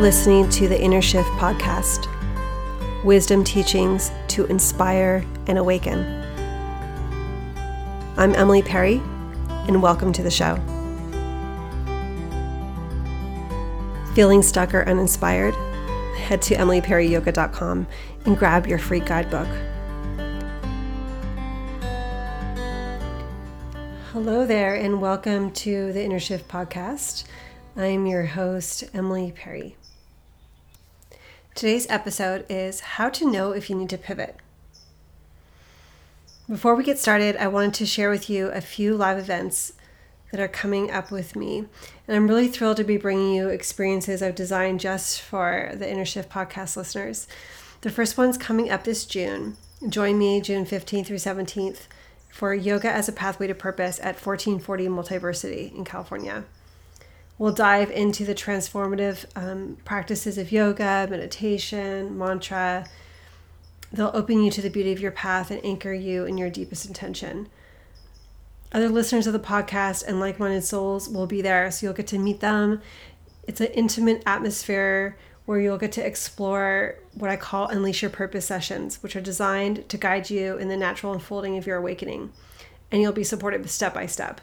Listening to the Inner Shift podcast wisdom teachings to inspire and awaken. I'm Emily Perry, and welcome to the show. Feeling stuck or uninspired? Head to emilyperryyoga.com and grab your free guidebook. Hello there, and welcome to the Inner Shift podcast. I'm your host, Emily Perry. Today's episode is How to Know If You Need to Pivot. Before we get started, I wanted to share with you a few live events that are coming up with me. And I'm really thrilled to be bringing you experiences I've designed just for the Inner Shift podcast listeners. The first one's coming up this June. Join me June 15th through 17th for Yoga as a Pathway to Purpose at 1440 Multiversity in California. We'll dive into the transformative um, practices of yoga, meditation, mantra. They'll open you to the beauty of your path and anchor you in your deepest intention. Other listeners of the podcast and like minded souls will be there, so you'll get to meet them. It's an intimate atmosphere where you'll get to explore what I call Unleash Your Purpose sessions, which are designed to guide you in the natural unfolding of your awakening. And you'll be supported step by step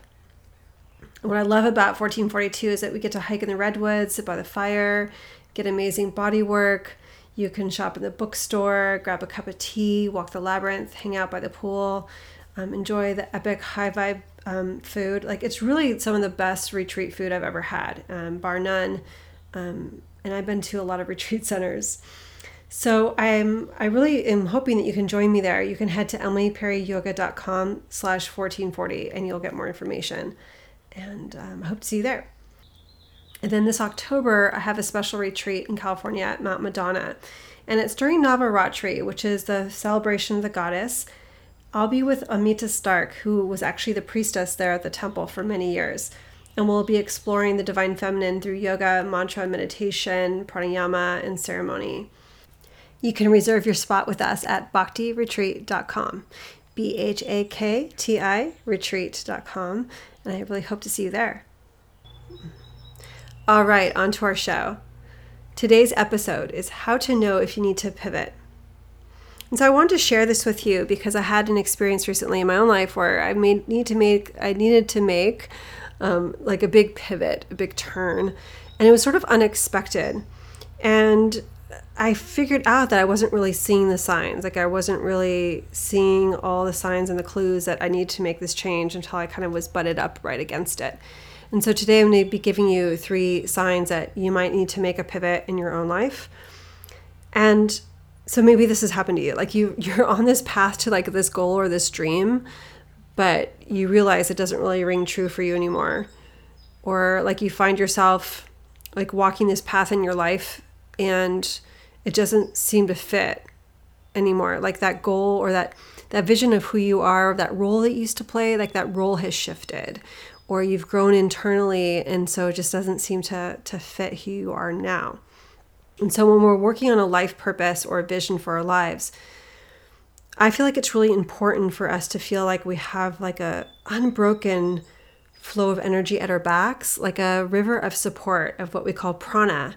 what I love about 1440 is that we get to hike in the redwoods sit by the fire, get amazing body work. You can shop in the bookstore, grab a cup of tea, walk the labyrinth, hang out by the pool, um, enjoy the epic high vibe um, food. Like it's really some of the best retreat food I've ever had, um, bar none. Um, and I've been to a lot of retreat centers. So I'm I really am hoping that you can join me there. You can head to emilyperryyoga.com slash 1440 and you'll get more information and um, I hope to see you there. And then this October, I have a special retreat in California at Mount Madonna. And it's during Navaratri, which is the celebration of the goddess. I'll be with Amita Stark, who was actually the priestess there at the temple for many years. And we'll be exploring the divine feminine through yoga, mantra, meditation, pranayama, and ceremony. You can reserve your spot with us at bhaktiretreat.com. B H A K T I retreat.com and I really hope to see you there. All right, on to our show. Today's episode is how to know if you need to pivot. And so I wanted to share this with you because I had an experience recently in my own life where I made need to make I needed to make um, like a big pivot, a big turn, and it was sort of unexpected. And I figured out that I wasn't really seeing the signs. Like I wasn't really seeing all the signs and the clues that I need to make this change until I kind of was butted up right against it. And so today I'm going to be giving you three signs that you might need to make a pivot in your own life. And so maybe this has happened to you. Like you you're on this path to like this goal or this dream, but you realize it doesn't really ring true for you anymore. Or like you find yourself like walking this path in your life and it doesn't seem to fit anymore. Like that goal or that that vision of who you are that role that you used to play like that role has shifted or you've grown internally and so it just doesn't seem to to fit who you are now. And so when we're working on a life purpose or a vision for our lives i feel like it's really important for us to feel like we have like a unbroken flow of energy at our backs like a river of support of what we call prana.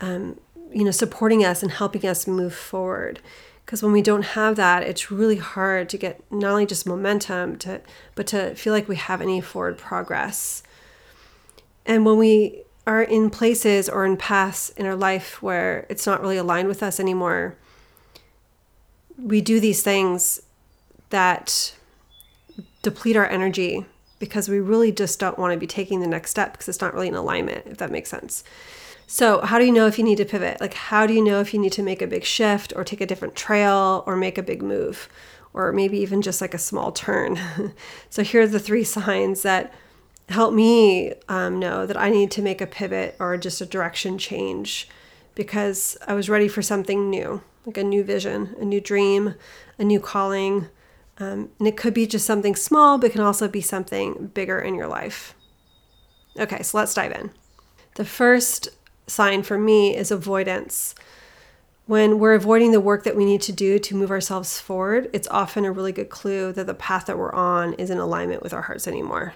Um, you know, supporting us and helping us move forward. Because when we don't have that, it's really hard to get not only just momentum, to but to feel like we have any forward progress. And when we are in places or in paths in our life where it's not really aligned with us anymore, we do these things that deplete our energy because we really just don't want to be taking the next step because it's not really in alignment, if that makes sense. So, how do you know if you need to pivot? Like, how do you know if you need to make a big shift or take a different trail or make a big move or maybe even just like a small turn? so, here are the three signs that help me um, know that I need to make a pivot or just a direction change because I was ready for something new, like a new vision, a new dream, a new calling. Um, and it could be just something small, but can also be something bigger in your life. Okay, so let's dive in. The first sign for me is avoidance. When we're avoiding the work that we need to do to move ourselves forward, it's often a really good clue that the path that we're on is in alignment with our hearts anymore.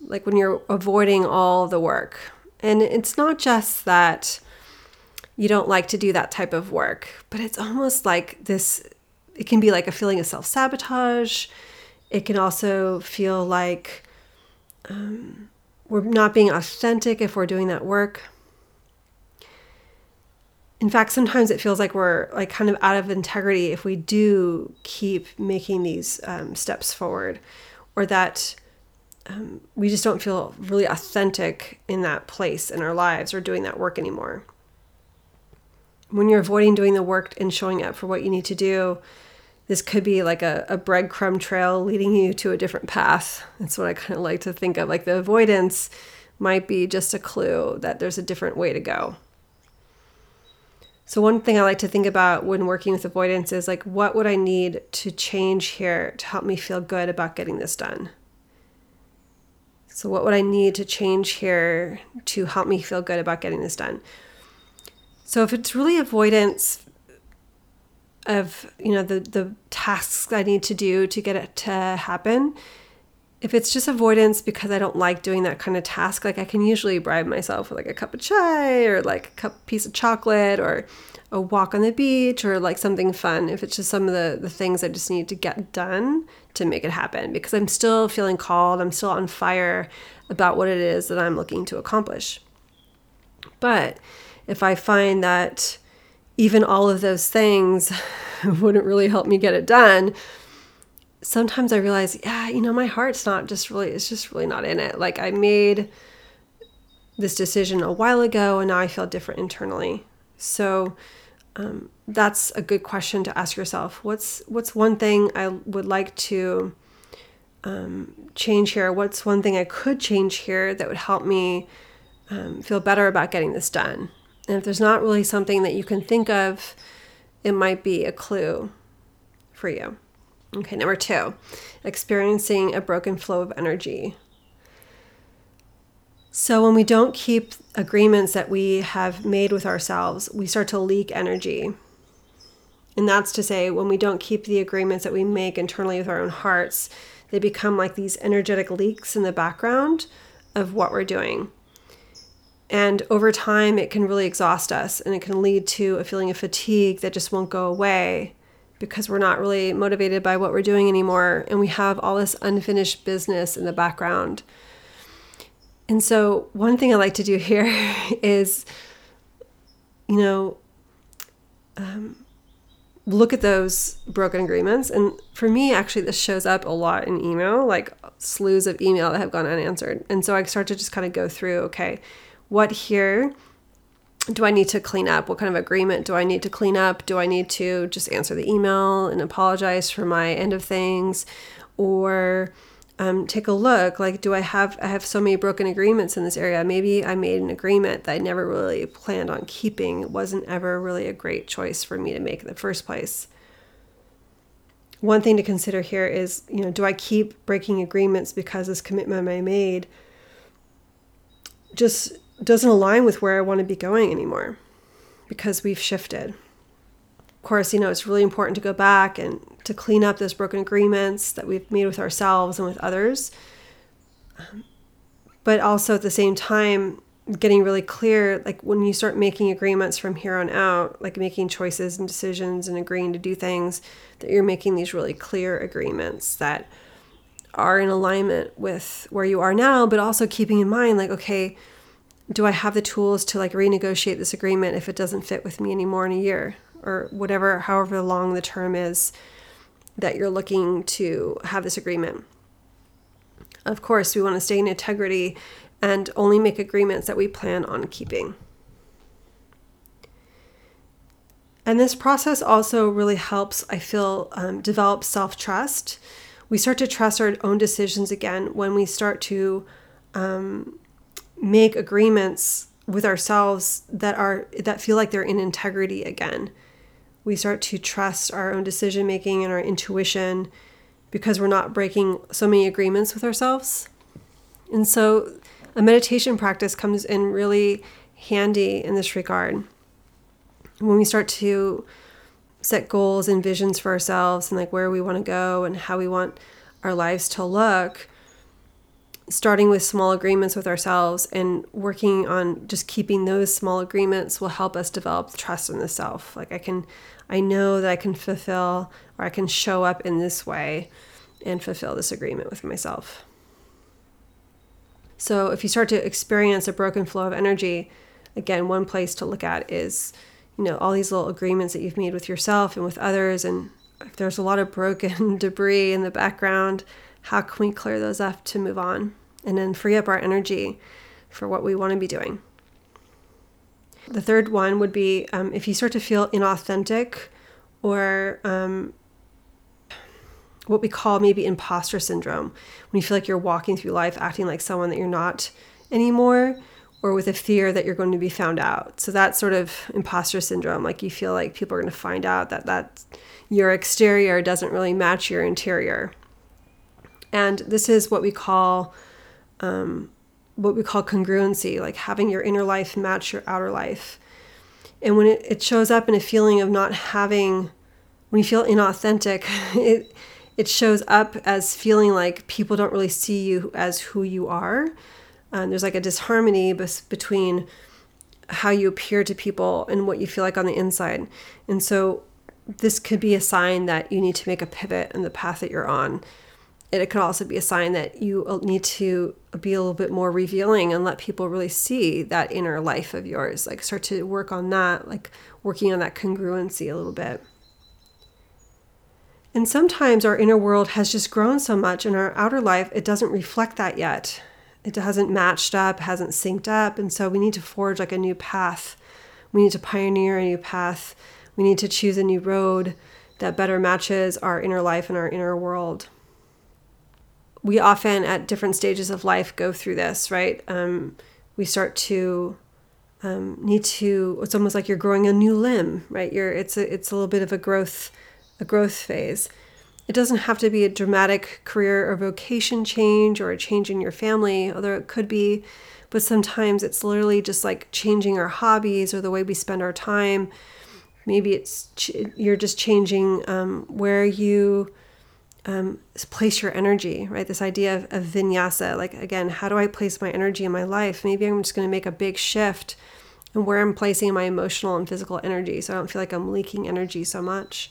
Like when you're avoiding all the work And it's not just that you don't like to do that type of work, but it's almost like this it can be like a feeling of self sabotage. It can also feel like um, we're not being authentic if we're doing that work. In fact, sometimes it feels like we're like kind of out of integrity if we do keep making these um, steps forward, or that um, we just don't feel really authentic in that place in our lives or doing that work anymore. When you're avoiding doing the work and showing up for what you need to do, this could be like a, a breadcrumb trail leading you to a different path. That's what I kind of like to think of. Like the avoidance might be just a clue that there's a different way to go. So, one thing I like to think about when working with avoidance is like, what would I need to change here to help me feel good about getting this done? So, what would I need to change here to help me feel good about getting this done? So, if it's really avoidance of you know the the tasks I need to do to get it to happen. If it's just avoidance because I don't like doing that kind of task, like I can usually bribe myself with like a cup of chai or like a cup piece of chocolate or a walk on the beach or like something fun. If it's just some of the, the things I just need to get done to make it happen because I'm still feeling called, I'm still on fire about what it is that I'm looking to accomplish. But if I find that even all of those things wouldn't really help me get it done sometimes i realize yeah you know my heart's not just really it's just really not in it. Like i made this decision a while ago and now i feel different internally. So um, that's a good question to ask yourself. What's what's one thing i would like to um, change here? What's one thing i could change here that would help me um, feel better about getting this done? And if there's not really something that you can think of, it might be a clue for you. Okay, number two, experiencing a broken flow of energy. So, when we don't keep agreements that we have made with ourselves, we start to leak energy. And that's to say, when we don't keep the agreements that we make internally with our own hearts, they become like these energetic leaks in the background of what we're doing. And over time, it can really exhaust us and it can lead to a feeling of fatigue that just won't go away because we're not really motivated by what we're doing anymore. And we have all this unfinished business in the background. And so, one thing I like to do here is, you know, um, look at those broken agreements. And for me, actually, this shows up a lot in email, like slews of email that have gone unanswered. And so I start to just kind of go through, okay, what here do I need to clean up? What kind of agreement do I need to clean up? Do I need to just answer the email and apologize for my end of things? Or um, take a look like do i have i have so many broken agreements in this area maybe i made an agreement that i never really planned on keeping it wasn't ever really a great choice for me to make in the first place one thing to consider here is you know do i keep breaking agreements because this commitment i made just doesn't align with where I want to be going anymore because we've shifted. Of course, you know, it's really important to go back and to clean up those broken agreements that we've made with ourselves and with others. Um, but also at the same time, getting really clear like when you start making agreements from here on out, like making choices and decisions and agreeing to do things, that you're making these really clear agreements that are in alignment with where you are now, but also keeping in mind, like, okay, do I have the tools to like renegotiate this agreement if it doesn't fit with me anymore in a year or whatever, however long the term is that you're looking to have this agreement? Of course, we want to stay in integrity and only make agreements that we plan on keeping. And this process also really helps, I feel, um, develop self trust. We start to trust our own decisions again when we start to um, make agreements with ourselves that are that feel like they're in integrity again. We start to trust our own decision making and our intuition because we're not breaking so many agreements with ourselves. And so a meditation practice comes in really handy in this regard. When we start to set goals and visions for ourselves and like where we want to go and how we want our lives to look, starting with small agreements with ourselves and working on just keeping those small agreements will help us develop trust in the self. Like I can, I know that I can fulfill or I can show up in this way and fulfill this agreement with myself. So if you start to experience a broken flow of energy, again, one place to look at is, you know, all these little agreements that you've made with yourself and with others. And if there's a lot of broken debris in the background, how can we clear those up to move on and then free up our energy for what we want to be doing? The third one would be um, if you start to feel inauthentic or um, what we call maybe imposter syndrome, when you feel like you're walking through life acting like someone that you're not anymore, or with a fear that you're going to be found out. So that's sort of imposter syndrome. Like you feel like people are going to find out that that your exterior doesn't really match your interior. And this is what we call um, what we call congruency, like having your inner life match your outer life. And when it, it shows up in a feeling of not having, when you feel inauthentic, it it shows up as feeling like people don't really see you as who you are. Um, there's like a disharmony between how you appear to people and what you feel like on the inside. And so this could be a sign that you need to make a pivot in the path that you're on it could also be a sign that you need to be a little bit more revealing and let people really see that inner life of yours. Like start to work on that, like working on that congruency a little bit. And sometimes our inner world has just grown so much in our outer life, it doesn't reflect that yet. It hasn't matched up, hasn't synced up. And so we need to forge like a new path. We need to pioneer a new path. We need to choose a new road that better matches our inner life and our inner world we often at different stages of life go through this, right? Um, we start to um, need to. It's almost like you're growing a new limb, right? You're. It's a. It's a little bit of a growth, a growth phase. It doesn't have to be a dramatic career or vocation change or a change in your family, although it could be. But sometimes it's literally just like changing our hobbies or the way we spend our time. Maybe it's ch- you're just changing um, where you um, place your energy, right? This idea of, of vinyasa, like again, how do I place my energy in my life? Maybe I'm just going to make a big shift in where I'm placing my emotional and physical energy so I don't feel like I'm leaking energy so much.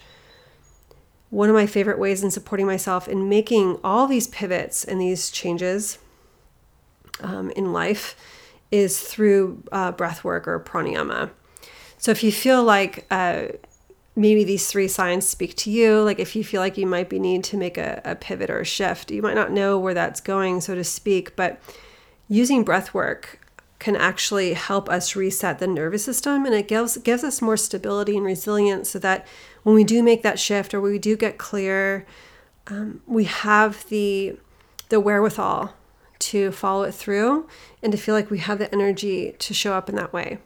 One of my favorite ways in supporting myself in making all these pivots and these changes um, in life is through uh, breath work or pranayama. So if you feel like uh, maybe these three signs speak to you. Like if you feel like you might be need to make a, a pivot or a shift, you might not know where that's going, so to speak, but using breath work can actually help us reset the nervous system and it gives gives us more stability and resilience so that when we do make that shift or we do get clear um, we have the the wherewithal to follow it through and to feel like we have the energy to show up in that way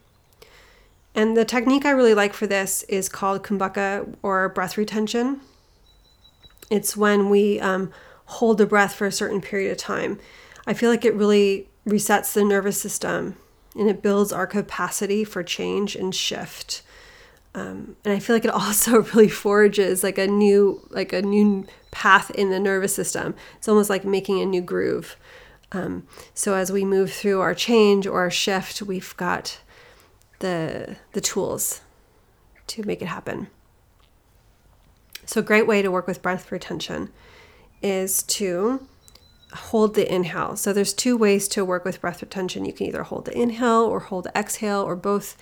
and the technique I really like for this is called kumbhaka or breath retention. It's when we um, hold the breath for a certain period of time. I feel like it really resets the nervous system and it builds our capacity for change and shift. Um, and I feel like it also really forges like a new like a new path in the nervous system. It's almost like making a new groove. Um, so as we move through our change or our shift, we've got the the tools to make it happen. So a great way to work with breath retention is to hold the inhale. So there's two ways to work with breath retention. You can either hold the inhale or hold the exhale or both.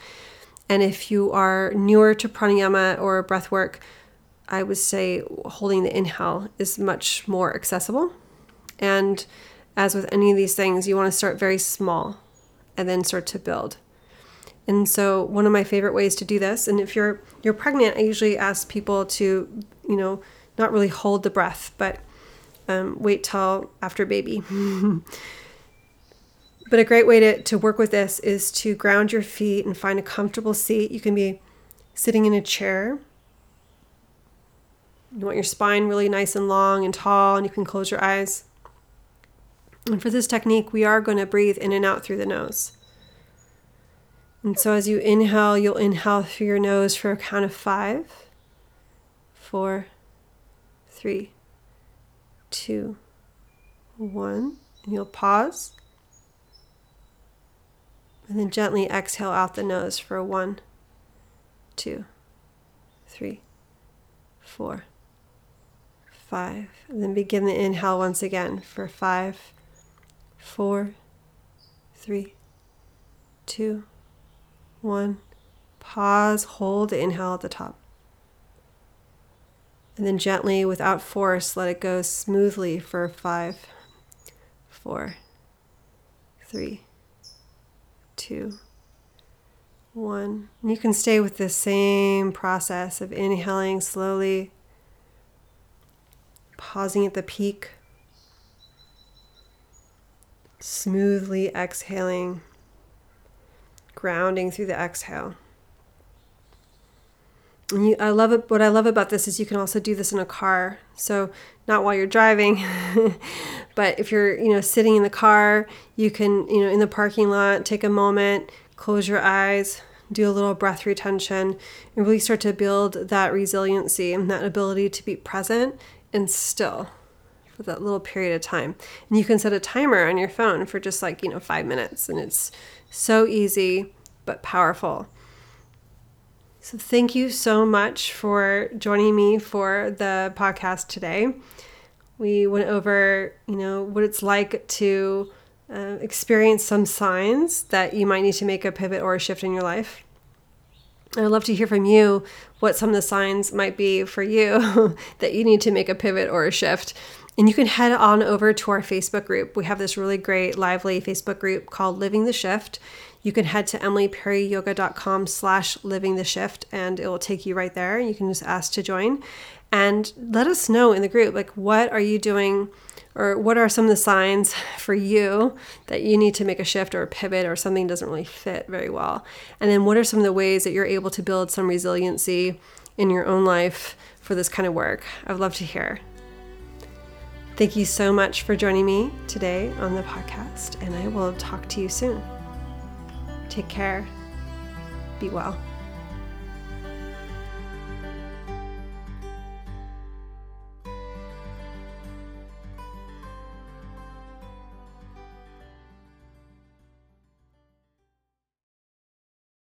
And if you are newer to pranayama or breath work, I would say holding the inhale is much more accessible. And as with any of these things, you want to start very small and then start to build. And so one of my favorite ways to do this, and if you're you're pregnant, I usually ask people to, you know, not really hold the breath, but um, wait till after baby. but a great way to, to work with this is to ground your feet and find a comfortable seat. You can be sitting in a chair. You want your spine really nice and long and tall, and you can close your eyes. And for this technique, we are going to breathe in and out through the nose. And so as you inhale, you'll inhale through your nose for a count of five, four, three, two, one. And you'll pause. And then gently exhale out the nose for one, two, three, four, five. And then begin the inhale once again for five, four, three, two, one. Pause, hold the inhale at the top. And then gently, without force, let it go smoothly for five, four, three, two, one. And you can stay with the same process of inhaling slowly, pausing at the peak, smoothly exhaling, grounding through the exhale. And you, I love it. What I love about this is you can also do this in a car. So not while you're driving, but if you're you know sitting in the car, you can you know in the parking lot take a moment, close your eyes, do a little breath retention, and really start to build that resiliency and that ability to be present and still for that little period of time. And you can set a timer on your phone for just like you know five minutes, and it's so easy but powerful. So, thank you so much for joining me for the podcast today. We went over, you know, what it's like to uh, experience some signs that you might need to make a pivot or a shift in your life. I'd love to hear from you what some of the signs might be for you that you need to make a pivot or a shift. And you can head on over to our Facebook group. We have this really great, lively Facebook group called Living the Shift you can head to emilyperryyoga.com slash living the shift and it will take you right there. You can just ask to join and let us know in the group, like what are you doing or what are some of the signs for you that you need to make a shift or a pivot or something doesn't really fit very well. And then what are some of the ways that you're able to build some resiliency in your own life for this kind of work? I'd love to hear. Thank you so much for joining me today on the podcast, and I will talk to you soon. Take care. Be well.